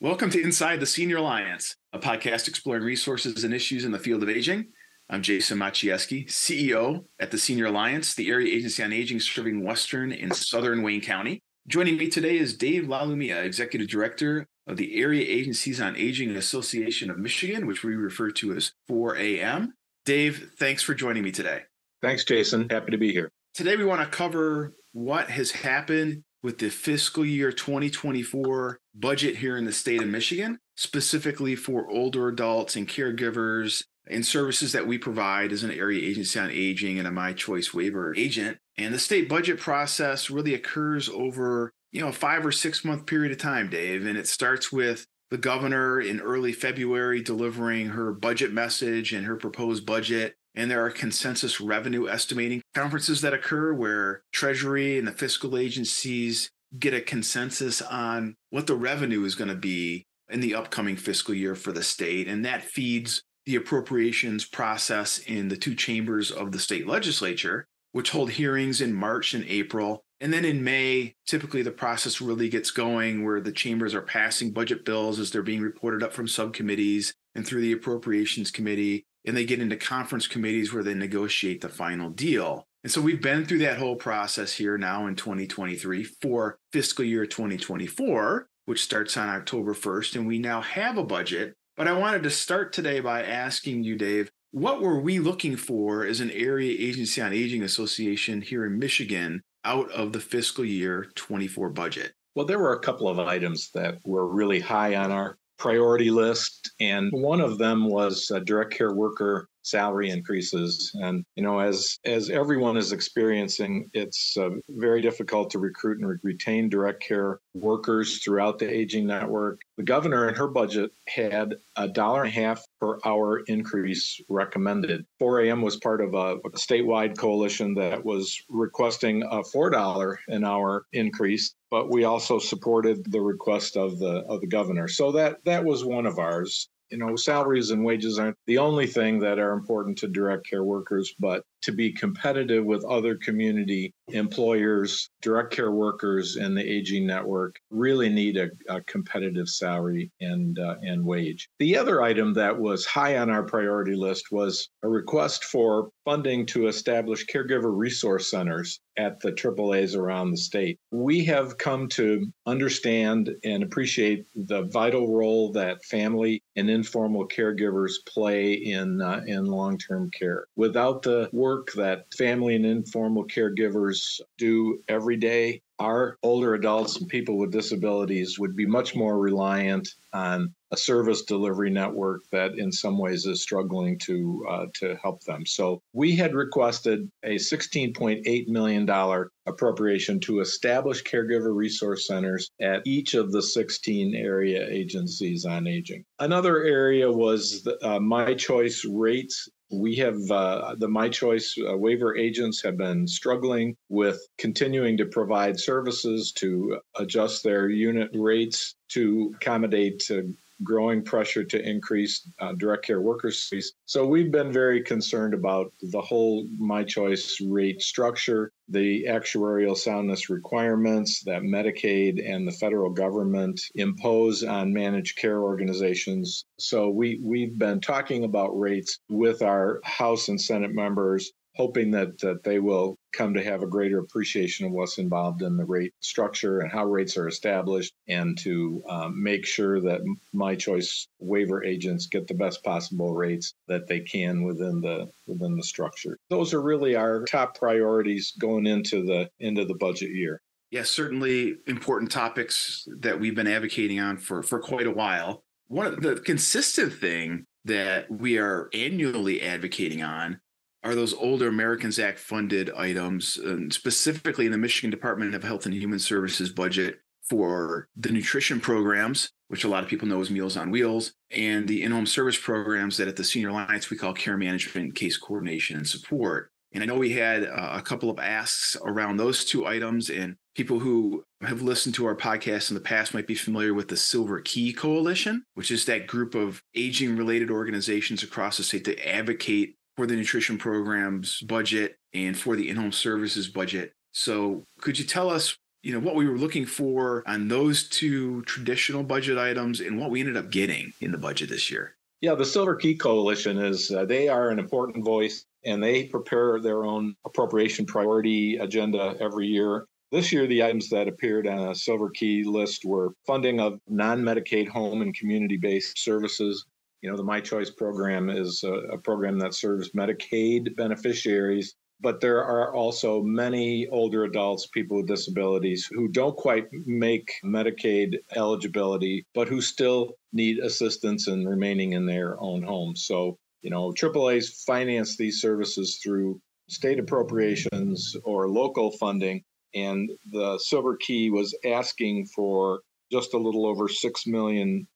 Welcome to Inside the Senior Alliance, a podcast exploring resources and issues in the field of aging. I'm Jason Maciejewski, CEO at the Senior Alliance, the area agency on aging serving Western and Southern Wayne County. Joining me today is Dave LaLumia, Executive Director of the Area Agencies on Aging Association of Michigan, which we refer to as 4AM. Dave, thanks for joining me today. Thanks, Jason. Happy to be here. Today, we want to cover what has happened with the fiscal year 2024 budget here in the state of Michigan, specifically for older adults and caregivers and services that we provide as an area agency on aging and a MI Choice waiver agent. And the state budget process really occurs over, you know, a five or six month period of time, Dave. And it starts with the governor in early February delivering her budget message and her proposed budget and there are consensus revenue estimating conferences that occur where Treasury and the fiscal agencies get a consensus on what the revenue is going to be in the upcoming fiscal year for the state. And that feeds the appropriations process in the two chambers of the state legislature, which hold hearings in March and April. And then in May, typically the process really gets going where the chambers are passing budget bills as they're being reported up from subcommittees and through the appropriations committee and they get into conference committees where they negotiate the final deal. And so we've been through that whole process here now in 2023 for fiscal year 2024, which starts on October 1st. And we now have a budget. But I wanted to start today by asking you, Dave, what were we looking for as an area agency on aging association here in Michigan out of the fiscal year 24 budget? Well, there were a couple of items that were really high on our priority list. And one of them was a direct care worker salary increases. And you know as as everyone is experiencing it's uh, very difficult to recruit and re- retain direct care workers throughout the aging network. The governor in her budget had a dollar and a half per hour increase recommended. 4am was part of a, a statewide coalition that was requesting a four dollar an hour increase but we also supported the request of the of the governor. So that that was one of ours you know, salaries and wages aren't the only thing that are important to direct care workers, but to be competitive with other community employers, direct care workers, and the aging network really need a, a competitive salary and uh, and wage. The other item that was high on our priority list was a request for funding to establish caregiver resource centers at the AAAs around the state. We have come to understand and appreciate the vital role that family and informal caregivers play in uh, in long-term care. Without the work that family and informal caregivers do every day, our older adults and people with disabilities would be much more reliant on a service delivery network that in some ways is struggling to uh, to help them. So we had requested a 16.8 million dollar appropriation to establish caregiver resource centers at each of the 16 area agencies on aging. Another area was the, uh, MI Choice rates we have uh, the MI Choice uh, waiver agents have been struggling with continuing to provide services to adjust their unit rates to accommodate uh, growing pressure to increase uh, direct care workers fees. So we've been very concerned about the whole MI Choice rate structure, the actuarial soundness requirements that Medicaid and the federal government impose on managed care organizations. So we we've been talking about rates with our House and Senate members hoping that, that they will come to have a greater appreciation of what's involved in the rate structure and how rates are established, and to um, make sure that MI Choice waiver agents get the best possible rates that they can within the within the structure. Those are really our top priorities going into the end of the budget year. Yes, certainly important topics that we've been advocating on for for quite a while. One of the consistent thing that we are annually advocating on are those older Americans Act funded items, specifically in the Michigan Department of Health and Human Services budget for the nutrition programs, which a lot of people know as Meals on Wheels, and the in home service programs that at the Senior Alliance we call care management, case coordination, and support. And I know we had uh, a couple of asks around those two items, and people who have listened to our podcast in the past might be familiar with the Silver Key Coalition, which is that group of aging related organizations across the state that advocate for the nutrition programs budget and for the in-home services budget. So could you tell us you know what we were looking for on those two traditional budget items and what we ended up getting in the budget this year. Yeah, the Silver Key Coalition is uh, they are an important voice and they prepare their own appropriation priority agenda every year. This year, the items that appeared on a Silver Key list were funding of non Medicaid home and community based services. You know, the MI Choice program is a, a, program that serves Medicaid beneficiaries, but there are also many older adults, people with disabilities, who don't quite make Medicaid eligibility, but who still need assistance in remaining in their own homes. So, you know, AAA's finance these services through state appropriations or local funding and the Silver Key was asking for just a little over $6 million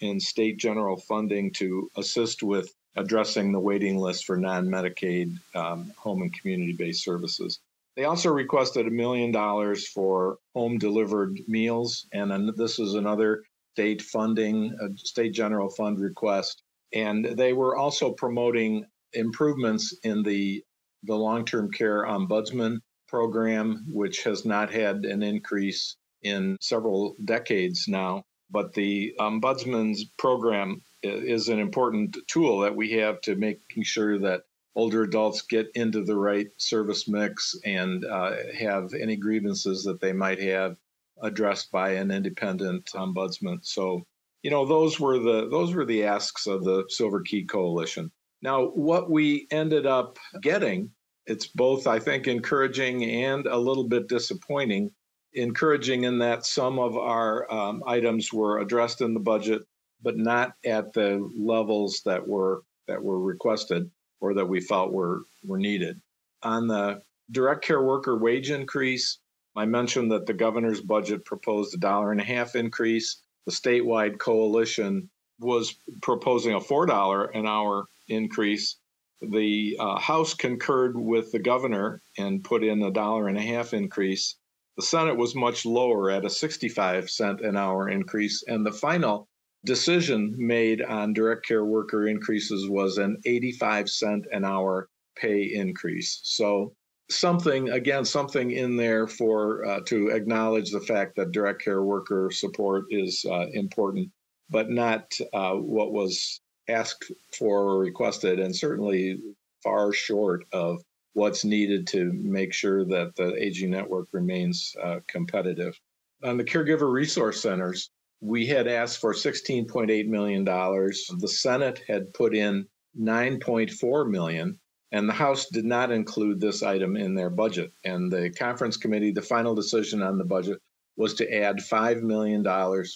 in state general funding to assist with addressing the waiting list for non Medicaid um, home and community based services. They also requested a million dollars for home delivered meals, and this is another state funding, a state general fund request. And they were also promoting improvements in the, the long term care ombudsman program, which has not had an increase in several decades now. But the Ombudsman's program is an important tool that we have to making sure that older adults get into the right service mix and uh, have any grievances that they might have addressed by an independent ombudsman. So, you know, those were the those were the asks of the Silver Key Coalition. Now, what we ended up getting it's both, I think, encouraging and a little bit disappointing. Encouraging in that some of our um, items were addressed in the budget, but not at the levels that were that were requested or that we felt were were needed. On the direct care worker wage increase, I mentioned that the governor's budget proposed a dollar and a half increase. The statewide coalition was proposing a four dollar an hour increase the uh, House concurred with the governor and put in a dollar and a half increase. The Senate was much lower at a 65 cent an hour increase. And the final decision made on direct care worker increases was an 85 cent an hour pay increase. So something again something in there for uh, to acknowledge the fact that direct care worker support is uh, important but not uh, what was asked for or requested, and certainly far short of what's needed to make sure that the aging network remains uh, competitive. On the caregiver resource centers, we had asked for $16.8 million. The Senate had put in 9.4 million, and the House did not include this item in their budget. And the conference committee, the final decision on the budget was to add $5 million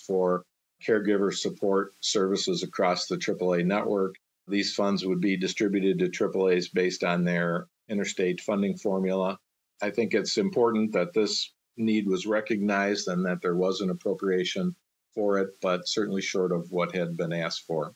for caregiver support services across the AAA network. These funds would be distributed to AAAs based on their interstate funding formula. I think it's important that this need was recognized and that there was an appropriation for it, but certainly short of what had been asked for.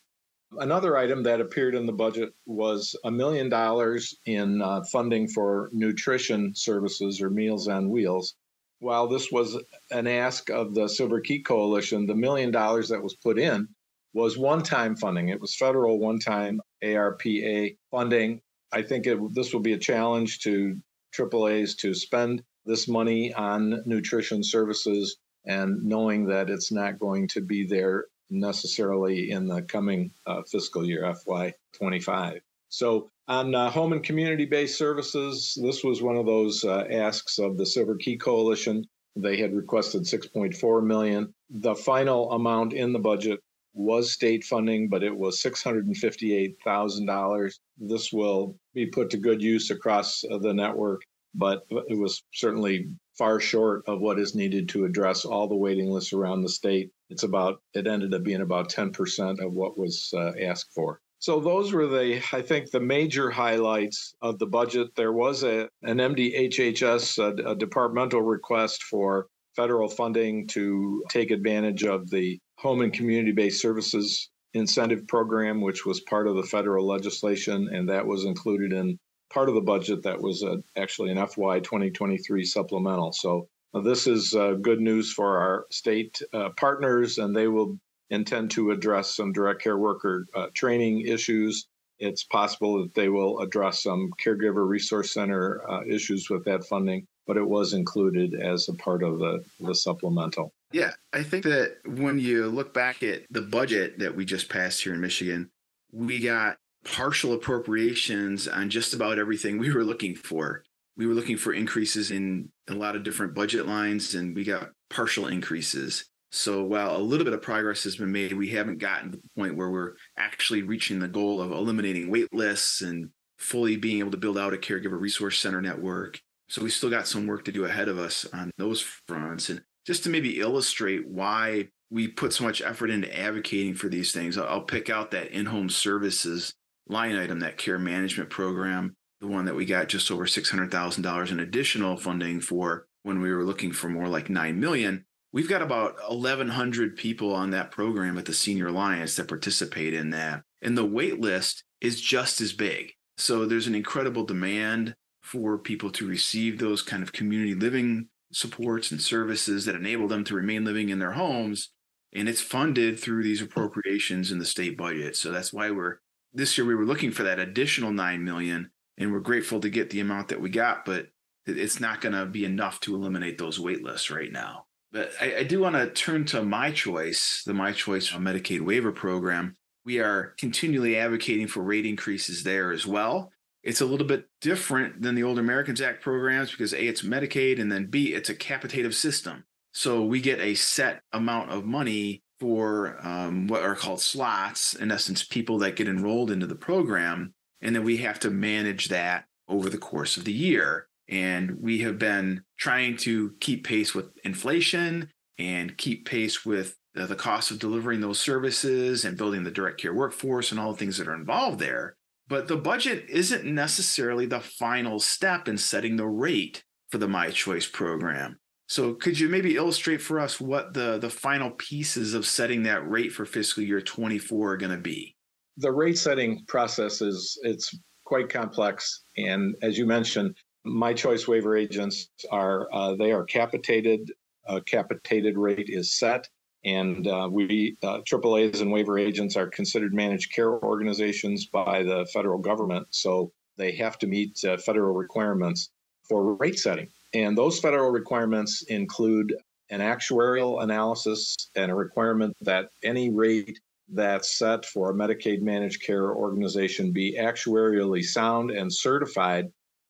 Another item that appeared in the budget was a million dollars in uh, funding for nutrition services or Meals on Wheels while this was an ask of the Silver Key Coalition, the million dollars that was put in was one time funding. It was federal one time ARPA funding. I think it, this will be a challenge to AAAs to spend this money on nutrition services and knowing that it's not going to be there necessarily in the coming uh, fiscal year, FY25. So on uh, home and community based services, this was one of those uh, asks of the Silver Key Coalition. They had requested 6.4 million. The final amount in the budget was state funding, but it was $658,000. This will be put to good use across uh, the network, but it was certainly far short of what is needed to address all the waiting lists around the state. It's about, it ended up being about 10% of what was uh, asked for. So those were the, I think, the major highlights of the budget. There was a an MDHHS a, a departmental request for federal funding to take advantage of the home and community-based services incentive program, which was part of the federal legislation, and that was included in part of the budget that was uh, actually an FY 2023 supplemental. So uh, this is uh, good news for our state uh, partners, and they will intend to address some direct care worker uh, training issues. It's possible that they will address some caregiver resource center uh, issues with that funding. but it was included as a part of the, the supplemental. Yeah, I think that when you look back at the budget that we just passed here in Michigan, we got partial appropriations on just about everything we were looking for. We were looking for increases in a lot of different budget lines, and we got partial increases. So while a little bit of progress has been made, we haven't gotten to the point where we're actually reaching the goal of eliminating wait lists and fully being able to build out a caregiver resource center network. So we still got some work to do ahead of us on those fronts. And just to maybe illustrate why we put so much effort into advocating for these things, I'll pick out that in home services line item, that care management program, the one that we got just over $600,000 in additional funding for when we were looking for more like 9 million. We've got about 1,100 people on that program at the Senior Alliance that participate in that. And the wait list is just as big. So there's an incredible demand for people to receive those kind of community living supports and services that enable them to remain living in their homes. And it's funded through these appropriations in the state budget. So that's why we're this year we were looking for that additional 9 million and we're grateful to get the amount that we got, but it's not going to be enough to eliminate those wait lists right now. But I, I do want to turn to MI Choice, the MI Choice Medicaid waiver program. We are continually advocating for rate increases there as well. It's a little bit different than the Older Americans Act programs because A, it's Medicaid, and then B, it's a capitative system. So we get a set amount of money for um, what are called slots, in essence, people that get enrolled into the program. And then we have to manage that over the course of the year. And we have been trying to keep pace with inflation and keep pace with the cost of delivering those services and building the direct care workforce and all the things that are involved there. But the budget isn't necessarily the final step in setting the rate for the MI Choice program. So could you maybe illustrate for us what the, the final pieces of setting that rate for fiscal year 24 are going to be? The rate setting process is it's quite complex. And as you mentioned, MI Choice waiver agents are uh, they are capitated. A capitated rate is set, and uh, we uh, AAA's and waiver agents are considered managed care organizations by the federal government, so they have to meet uh, federal requirements for rate setting. And those federal requirements include an actuarial analysis and a requirement that any rate that's set for a Medicaid managed care organization be actuarially sound and certified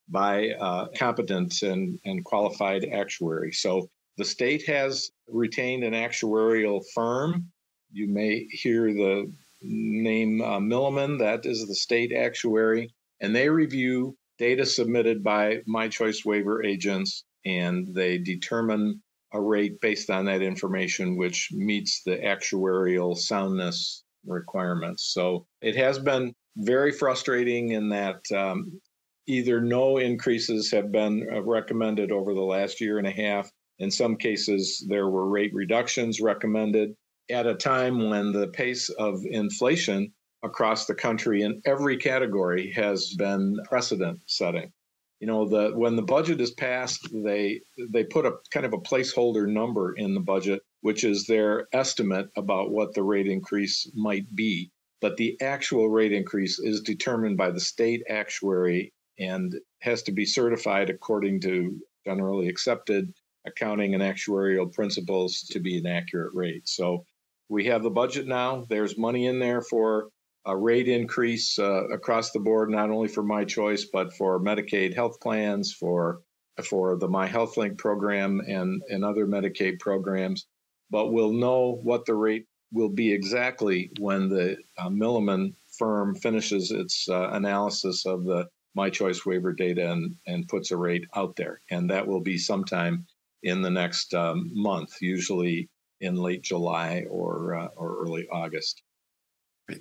by a competent and, and qualified actuary. So the state has retained an actuarial firm. You may hear the name uh, Milliman, that is the state actuary, and they review data submitted by MI Choice waiver agents and they determine a rate based on that information, which meets the actuarial soundness requirements. So it has been very frustrating in that um, either no increases have been uh, recommended over the last year and a half. In some cases, there were rate reductions recommended at a time when the pace of inflation across the country in every category has been precedent setting. You know, the when the budget is passed, they they put a kind of a placeholder number in the budget, which is their estimate about what the rate increase might be. But the actual rate increase is determined by the state actuary and has to be certified according to generally accepted accounting and actuarial principles to be an accurate rate. So we have the budget now. There's money in there for a rate increase uh, across the board, not only for MI Choice, but for Medicaid health plans, for for the MI Health Link program and, and other Medicaid programs. But we'll know what the rate will be exactly when the uh, Milliman firm finishes its uh, analysis of the MI Choice waiver data and, and puts a rate out there. And that will be sometime in the next um, month, usually in late July or, uh, or early August.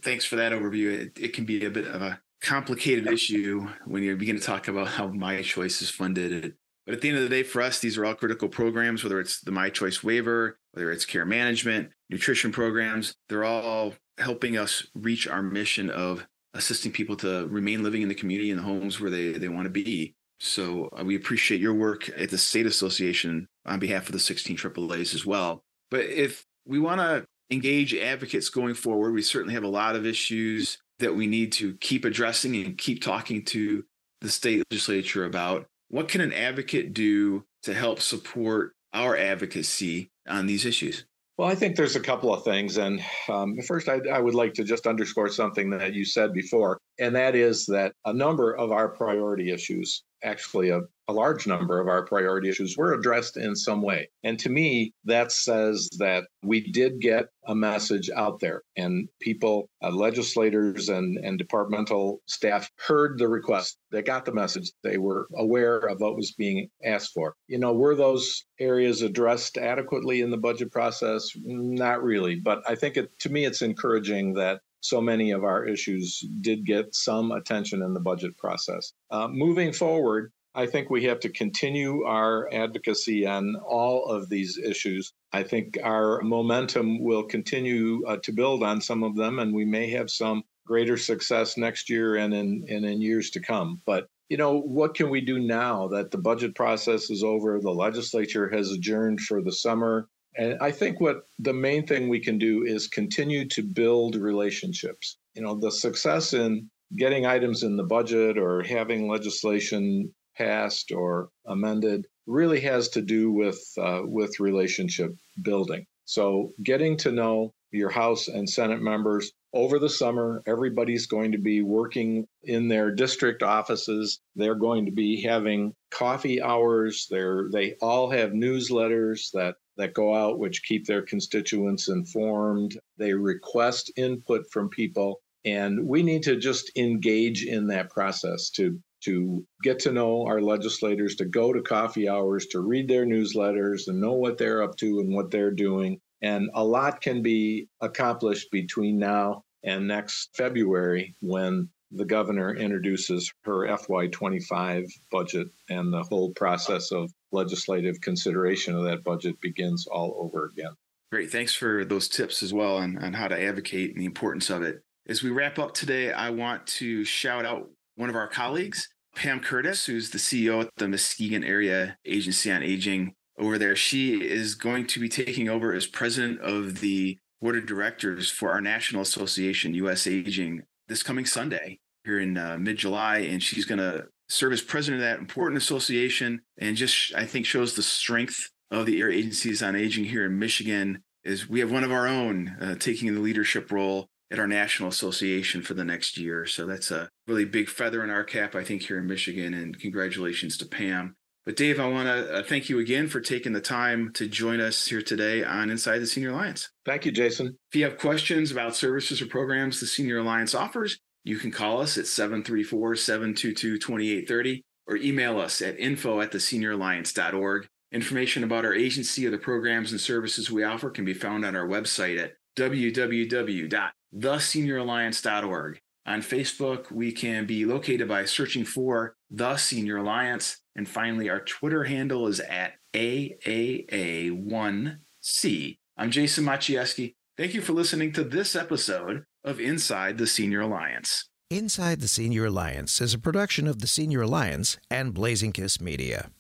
Thanks for that overview. It, it, can be a bit of a complicated issue when you begin to talk about how MI Choice is funded. But at the end of the day, for us, these are all critical programs, whether it's the MI Choice waiver, whether it's care management, nutrition programs, they're all helping us reach our mission of assisting people to remain living in the community in the homes where they, they want to be. So uh, we appreciate your work at the state association on behalf of the 16 AAAs as well. But if we want to engage advocates going forward. We certainly have a lot of issues that we need to keep addressing and keep talking to the state legislature about. what can an advocate do to help support our advocacy on these issues? Well, I think there's a couple of things. And um, first, I, I, would like to just underscore something that you said before, and that is that a number of our priority issues actually a, a large number of our priority issues were addressed in some way. And to me, that says that we did get a message out there, and people, uh, legislators, and, and departmental staff heard the request. They got the message. They were aware of what was being asked for. You know, were those areas addressed adequately in the budget process? Not really. But I think it, to me, it's encouraging that so many of our issues did get some attention in the budget process. Uh, moving forward, I think we have to continue our advocacy on all of these issues. I think our momentum will continue uh, to build on some of them, and we may have some greater success next year and in, and in years to come. But you know, what can we do now that the budget process is over? The legislature has adjourned for the summer. And I think what the main thing we can do is continue to build relationships. You know, the success in getting items in the budget or having legislation passed or amended really has to do with uh, with relationship building. So getting to know your House and Senate members over the summer, everybody's going to be working in their district offices. They're going to be having coffee hours. They're, they all have newsletters that that go out, which keep their constituents informed. They request input from people. And we need to just engage in that process to, to get to know our legislators, to go to coffee hours, to read their newsletters and know what they're up to and what they're doing. And a lot can be accomplished between now and next February when the governor introduces her FY25 budget and the whole process of legislative consideration of that budget begins all over again. Great. Thanks for those tips as well on, on how to advocate and the importance of it. As we wrap up today, I want to shout out one of our colleagues, Pam Curtis, who's the CEO at the Muskegon Area Agency on Aging. Over there, she is going to be taking over as president of the board of directors for our national association, US Aging, this coming Sunday here in uh, mid July. And she's going to serve as president of that important association and just, I think, shows the strength of the air agencies on aging here in Michigan. Is we have one of our own uh, taking the leadership role at our national association for the next year. So that's a really big feather in our cap, I think, here in Michigan. And congratulations to Pam. But Dave, I want to uh, thank you again for taking the time to join us here today on Inside the Senior Alliance. Thank you, Jason. If you have questions about services or programs the Senior Alliance offers, you can call us at 734 722 2830 or email us at info at thesenioralliance.org. Information about our agency or the programs and services we offer can be found on our website at www.thesenioralliance.org. On Facebook, we can be located by searching for The Senior Alliance. And finally, our Twitter handle is at AAA1C. I'm Jason Maciejewski. Thank you for listening to this episode of Inside the Senior Alliance. Inside the Senior Alliance is a production of the Senior Alliance and Blazing Kiss Media.